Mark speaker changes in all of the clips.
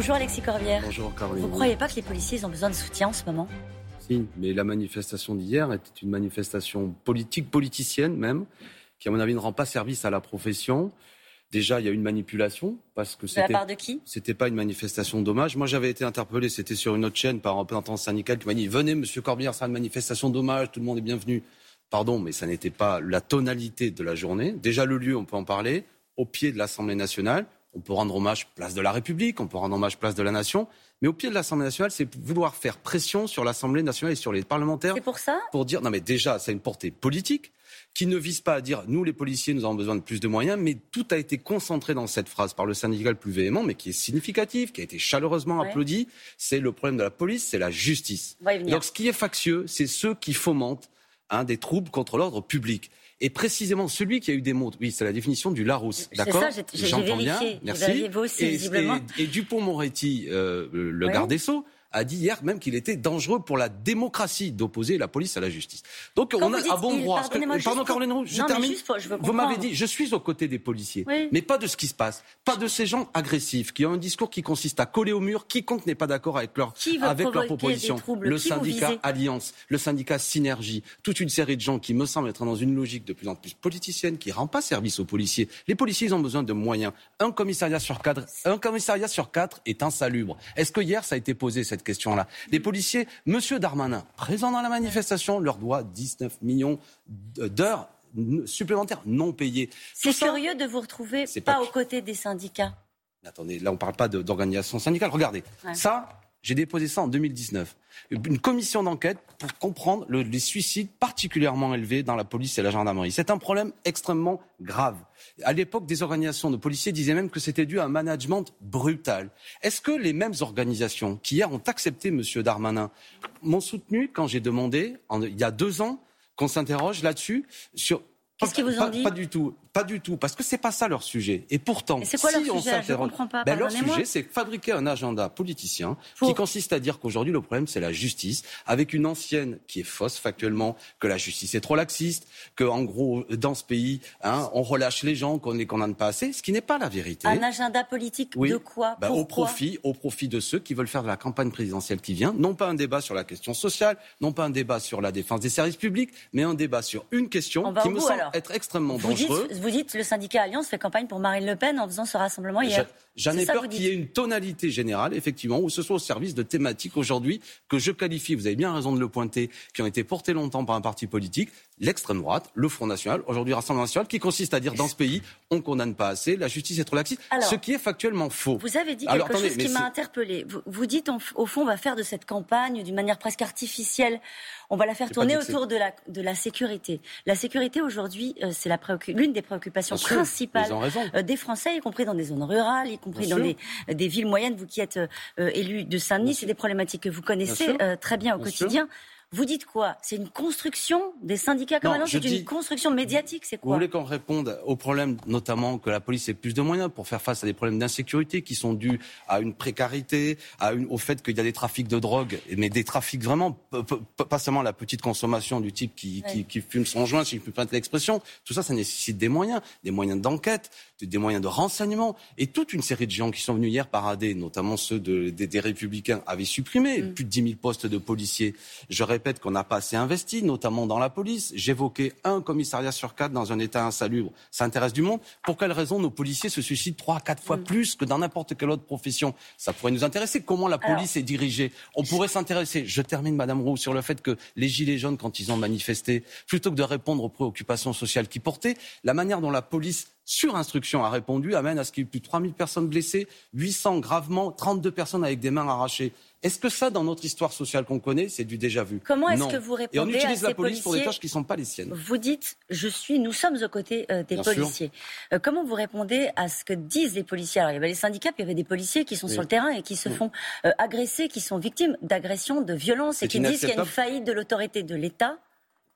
Speaker 1: Bonjour Alexis Corbière.
Speaker 2: Bonjour Caroline.
Speaker 1: Vous ne croyez pas que les policiers ont besoin de soutien en ce moment?
Speaker 2: Si, mais la manifestation d'hier était une manifestation politique, politicienne même, qui à mon avis ne rend pas service à la profession. Déjà, il y a une manipulation parce que
Speaker 1: c'était. De la part de qui?
Speaker 2: C'était pas une manifestation d'hommage. Moi, j'avais été interpellé, c'était sur une autre chaîne par un représentant syndical qui m'a dit Venez, monsieur Corbière, c'est une manifestation d'hommage, tout le monde est bienvenu. Pardon, mais ça n'était pas la tonalité de la journée. Déjà, le lieu, on peut en parler, au pied de l'Assemblée nationale. On peut rendre hommage place de la République, on peut rendre hommage place de la Nation. Mais au pied de l'Assemblée nationale, c'est vouloir faire pression sur l'Assemblée nationale et sur les parlementaires.
Speaker 1: C'est pour ça
Speaker 2: Pour dire, non mais déjà, ça a une portée politique qui ne vise pas à dire, nous les policiers, nous avons besoin de plus de moyens, mais tout a été concentré dans cette phrase par le syndicat le plus véhément, mais qui est significatif, qui a été chaleureusement applaudi. C'est le problème de la police, c'est la justice. Donc ce qui est factieux, c'est ceux qui fomentent hein, des troubles contre l'ordre public. Et précisément celui qui a eu des mots, oui, c'est la définition du Larousse, d'accord
Speaker 1: J'entends bien, merci.
Speaker 2: et, Dupont-Moretti, euh, le garde des Sceaux, a dit hier même qu'il était dangereux pour la démocratie d'opposer la police à la justice. Donc on a un bon droit. Pardon, Caroline Roux, je termine. vous m'avez dit, je suis aux côtés des policiers, mais pas de ce qui se passe, pas de ces gens agressifs qui ont un discours qui consiste à coller au mur quiconque n'est pas d'accord avec leur avec leur proposition. Le syndicat Alliance, le syndicat Synergie, toute une série de gens qui me semblent être dans une logique de plus en plus politicienne qui rend pas service aux policiers. Les policiers ils ont besoin de moyens. Un commissariat sur quatre, un commissariat sur quatre est insalubre. Est-ce que hier ça a été posé cette question-là. Les policiers, Monsieur Darmanin, présent dans la manifestation, leur doit 19 millions d'heures supplémentaires non payées.
Speaker 1: C'est curieux de vous retrouver pas, pas, aux côtés des syndicats.
Speaker 2: Attendez, là on ne parle pas d'organisation syndicale. Regardez, ça, j'ai déposé ça en 2019. Une commission d'enquête pour comprendre les suicides particulièrement élevés dans la police et la gendarmerie. C'est un problème extrêmement grave. À l'époque, des organisations de policiers disaient même que c'était dû à un management brutal. Est-ce que les mêmes organisations qui hier ont accepté M. Darmanin m'ont soutenu quand j'ai demandé, il y a deux ans, qu'on s'interroge là-dessus sur
Speaker 1: Qu'est-ce qu'ils vous ont dit
Speaker 2: Pas du tout. Pas du tout, parce que c'est pas ça leur sujet. Et pourtant,
Speaker 1: c'est quoi
Speaker 2: si
Speaker 1: leur
Speaker 2: on
Speaker 1: pas.
Speaker 2: Ben leur sujet, c'est fabriquer un agenda politicien qui consiste à dire qu'aujourd'hui le problème c'est la justice, avec une ancienne qui est fausse factuellement, que la justice est trop laxiste, que en gros dans ce pays, hein, on relâche les gens, qu'on a pas assez, ce qui n'est pas la vérité.
Speaker 1: Un agenda politique de quoi?
Speaker 2: Ben, Au profit, au profit de ceux qui veulent faire de la campagne présidentielle qui vient, non pas un débat sur la question sociale, non pas un débat sur la défense des services publics, mais un débat sur une question qui me semble être extrêmement dangereuse
Speaker 1: vous dites le syndicat Alliance fait campagne pour Marine Le Pen en faisant ce rassemblement hier.
Speaker 2: J'en ai peur qu'il y ait une tonalité générale, effectivement, où ce soit au service de thématiques aujourd'hui que je qualifie, vous avez bien raison de le pointer, qui ont été portées longtemps par un parti politique, l'extrême droite, le Front National, aujourd'hui Rassemblement National, qui consiste à dire dans ce pays, on condamne pas assez, la justice est trop laxiste, ce qui est factuellement faux.
Speaker 1: Vous avez dit quelque chose qui m'a interpellé. Vous, dites, au fond, on va faire de cette campagne d'une manière presque artificielle. On va la faire tourner autour de la, de la sécurité. La sécurité, aujourd'hui, euh, c'est l'une des préoccupations principales euh, des Français, y compris dans des zones rurales, y compris dans des, des, villes moyennes. Vous qui êtes euh, élu de Saint-Denis, c'est des problématiques que vous connaissez très bien au quotidien. Vous dites quoi? C'est une construction des syndicats comme C'est une construction médiatique C'est quoi?
Speaker 2: Vous voulez qu'on réponde aux problèmes, notamment que la police ait plus de moyens pour faire face à des problèmes d'insécurité qui sont dus à une précarité, à une, au fait qu'il y a des trafics de drogue, mais des trafics vraiment, pas seulement la petite consommation du type qui, qui, fume son joint, si je peux pas l'expression. Tout ça, ça nécessite des moyens, des moyens d'enquête, des moyens de renseignement. Et toute une série de gens qui sont venus hier parader, notamment ceux de, des, Républicains, avaient supprimé mm. plus de 10 000 postes de policiers. Je répète qu'on n'a pas assez investi, notamment dans la police. J'évoquais un commissariat sur quatre dans un état insalubre. Ça intéresse du monde. Pour quelle raison nos policiers se suicident trois, quatre fois mm. plus que dans n'importe quelle autre profession? Ça pourrait nous intéresser. Comment la police est dirigée? On pourrait s'intéresser, je termine Madame Roux, sur le fait que les Gilets jaunes, quand ils ont manifesté, plutôt que de répondre aux préoccupations sociales qu'ils portaient, la manière dont la police sur instruction a répondu amène à ce qu'il y ait plus de 3000 personnes blessées, 800 gravement, 32 personnes avec des mains arrachées. Est-ce que ça, dans notre histoire sociale qu'on connaît, c'est du déjà vu?
Speaker 1: Comment est-ce que vous répondez
Speaker 2: Et on utilise
Speaker 1: la
Speaker 2: police pour des tâches qui ne sont pas les siennes.
Speaker 1: Vous dites, je suis, nous sommes aux côtés euh, des policiers. Euh, comment vous répondez à ce que disent les policiers? Alors, il y avait les syndicats, puis il y avait des policiers qui sont sur le terrain et qui se font euh, agresser, qui sont victimes d'agressions, de violences et qui disent qu'il y a une faillite de l'autorité de l'État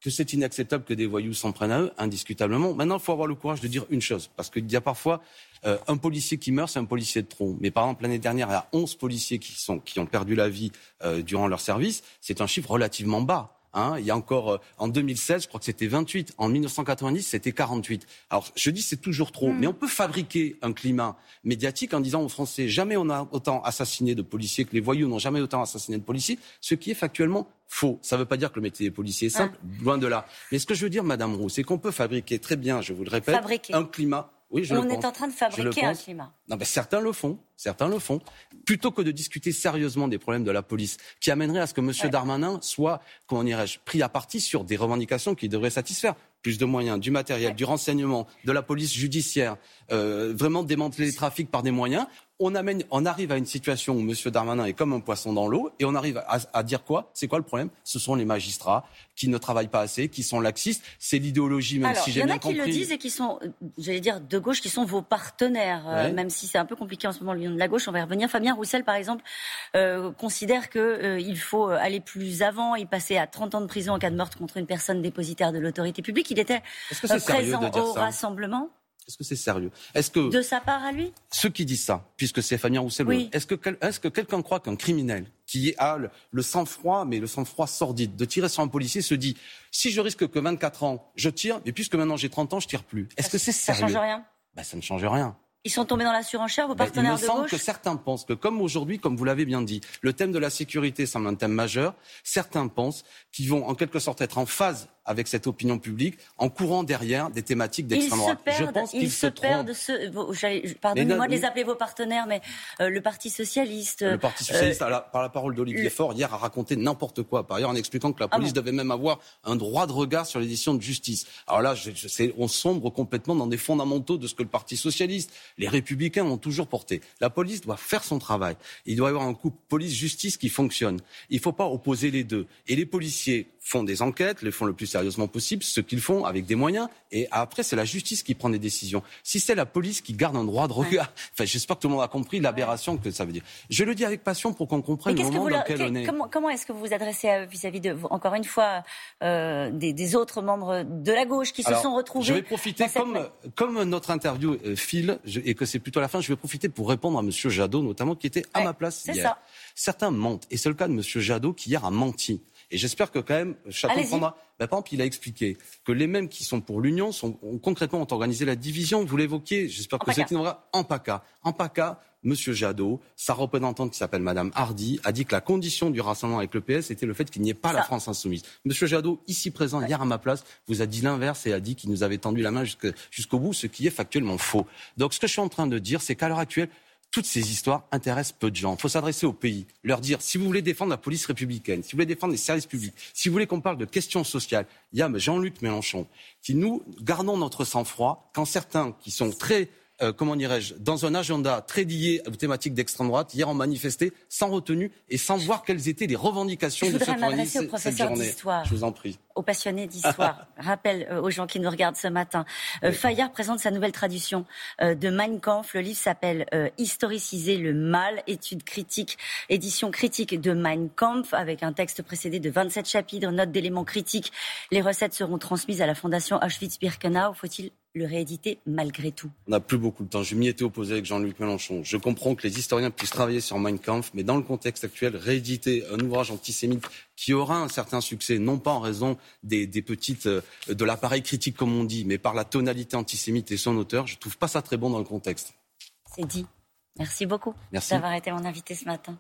Speaker 2: que c'est inacceptable que des voyous s'en prennent à eux, indiscutablement. Maintenant, il faut avoir le courage de dire une chose, parce qu'il y a parfois euh, un policier qui meurt, c'est un policier de trop. Mais par exemple, l'année dernière, il y a 11 policiers qui, ont perdu la vie euh, durant leur service. C'est un chiffre relativement bas. Hein. il y a encore, euh, en 2016, je crois que c'était 28. En 1990, c'était 48. Alors, je dis c'est toujours trop. Mm. Mais on peut fabriquer un climat médiatique en disant aux Français, jamais on a autant assassiné de policiers que les voyous n'ont jamais autant assassiné de policiers, ce qui est factuellement faux. Ça ne veut pas dire que le métier des policiers est simple, ah. loin de là. Mais ce que je veux dire, Madame Roux, c'est qu'on peut fabriquer très bien, je vous le répète, un climat
Speaker 1: oui, je on est en train de fabriquer un climat.
Speaker 2: Non, mais certains le font. Certains le font. Plutôt que de discuter sérieusement des problèmes de la police, qui amènerait à ce que M. Darmanin soit, comment dirais-je, pris à partie sur des revendications qu'il devrait satisfaire plus de moyens, du matériel, du renseignement, de la police judiciaire, euh, vraiment démanteler les trafics par des moyens. On, amène, on arrive à une situation où M. Darmanin est comme un poisson dans l'eau et on arrive à, dire quoi? C'est quoi le problème? Ce sont les magistrats qui ne travaillent pas assez, qui sont laxistes. C'est l'idéologie, même si j'ai bien compris.
Speaker 1: Il y en a qui le disent et qui sont, j'allais dire, de gauche, qui sont vos partenaires, euh, même si c'est un peu compliqué en ce moment, l'union de la gauche. On va y revenir. Fabien Roussel, par exemple, euh, considère qu'il euh, faut aller plus avant et passer à 30 ans de prison en cas de meurtre contre une personne dépositaire de l'autorité publique. Il était présent au rassemblement.
Speaker 2: Est-ce que c'est sérieux? Est-ce que
Speaker 1: de sa part à lui?
Speaker 2: Ceux qui disent ça, puisque c'est Fabien Roussel, est-ce que, est que quelqu'un croit qu'un criminel qui a le, sang-froid, mais le sang-froid sordide, de tirer sur un policier, se dit si je risque que 24 ans, je tire, mais puisque maintenant j'ai 30 ans, je tire plus. Est-ce que c'est sérieux
Speaker 1: Ça change rien?
Speaker 2: Ben, ça ne change rien.
Speaker 1: Ils sont tombés dans la surenchère, vos partenaires
Speaker 2: ben, Il me semble que certains pensent que, comme aujourd'hui, comme vous l'avez bien dit, le thème de la sécurité semble un thème majeur. Certains pensent qu'ils vont en quelque sorte être en phase avec cette opinion publique en courant derrière des thématiques d'extrême droite.
Speaker 1: Je pense qu'ils se, se perdent. Ce... Pardonnez-moi de les appeler vos partenaires, mais euh, le Parti socialiste.
Speaker 2: Le Parti socialiste, euh, par la parole d'Olivier Faure, hier a raconté n'importe quoi. Par ailleurs, en expliquant que la ah police devait même avoir un droit de regard sur l'édition de justice. Alors là, je, je on sombre complètement dans des fondamentaux de ce que le Parti socialiste, les Républicains ont toujours porté. La police doit faire son travail. Il doit y avoir un couple police-justice qui fonctionne. Il ne faut pas opposer les deux. Et les policiers font des enquêtes, les font le plus sérieusement possible, ce qu'ils font avec des moyens, et après c'est la justice qui prend des décisions. Si c'est la police qui garde un droit de regard, enfin j'espère que tout le monde a compris l'aberration que ça veut dire. Je le dis avec passion pour qu'on comprenne le moment dans lequel on est.
Speaker 1: Comment, est-ce que vous vous adressez vis-à-vis de, encore une fois, euh, des, autres membres de la gauche qui se sont retrouvés
Speaker 2: Je vais profiter, comme, comme notre interview euh, file, et que c'est plutôt la fin, je vais profiter pour répondre à M. Jadot, notamment, qui était à ma place hier. Ça. Certains mentent, et c'est le cas de M. Jadot qui hier a menti. Et j'espère que quand même chacun prendra. Ben, par exemple, il a expliqué que les mêmes qui sont pour l'union sont concrètement ont organisé la division. Vous l'évoquiez. J'espère que c'est en PACA. En PACA, Monsieur Jadot, sa représentante qui s'appelle Madame Hardy, a dit que la condition du rassemblement avec le PS était le fait qu'il n'y ait pas la France insoumise. Monsieur Jadot, ici présent, hier à ma place, vous a dit l'inverse et a dit qu'il nous avait tendu la main jusqu'au bout, ce qui est factuellement faux. Donc ce que je suis en train de dire, c'est qu'à l'heure actuelle, toutes ces histoires intéressent peu de gens. Il faut s'adresser au pays, leur dire si vous voulez défendre la police républicaine, si vous voulez défendre les services publics, si vous voulez qu'on parle de questions sociales, il y a Jean-Luc Mélenchon qui nous gardons notre sang-froid quand certains qui sont très euh, comment dirais-je, dans un agenda très lié aux thématiques d'extrême droite, hier ont manifesté sans retenue et sans voir quelles étaient les revendications de cette,
Speaker 1: au
Speaker 2: cette journée.
Speaker 1: Je vous en prie. Aux passionnés d'histoire. Rappel euh, aux gens qui nous regardent ce matin. Euh, Fayard présente sa nouvelle traduction de Mein Kampf. Le livre s'appelle Historiciser le mal, étude critique, édition critique de Mein Kampf, avec un texte précédé de 27 chapitres, notes d'éléments critiques. Les recettes seront transmises à la Fondation Auschwitz-Birkenau. Faut-il le rééditer malgré tout
Speaker 2: On n'a plus beaucoup de temps. Je m'y étais opposé avec Jean-Luc Mélenchon. Je comprends que les historiens puissent travailler sur Mein Kampf, mais dans le contexte actuel, rééditer un ouvrage antisémite qui aura un certain succès, non pas en raison des, petites, euh, de l'appareil critique comme on dit, mais par la tonalité antisémite et son auteur, je ne trouve pas ça très bon dans le contexte.
Speaker 1: C'est dit. Merci beaucoup d'avoir été mon invité ce matin.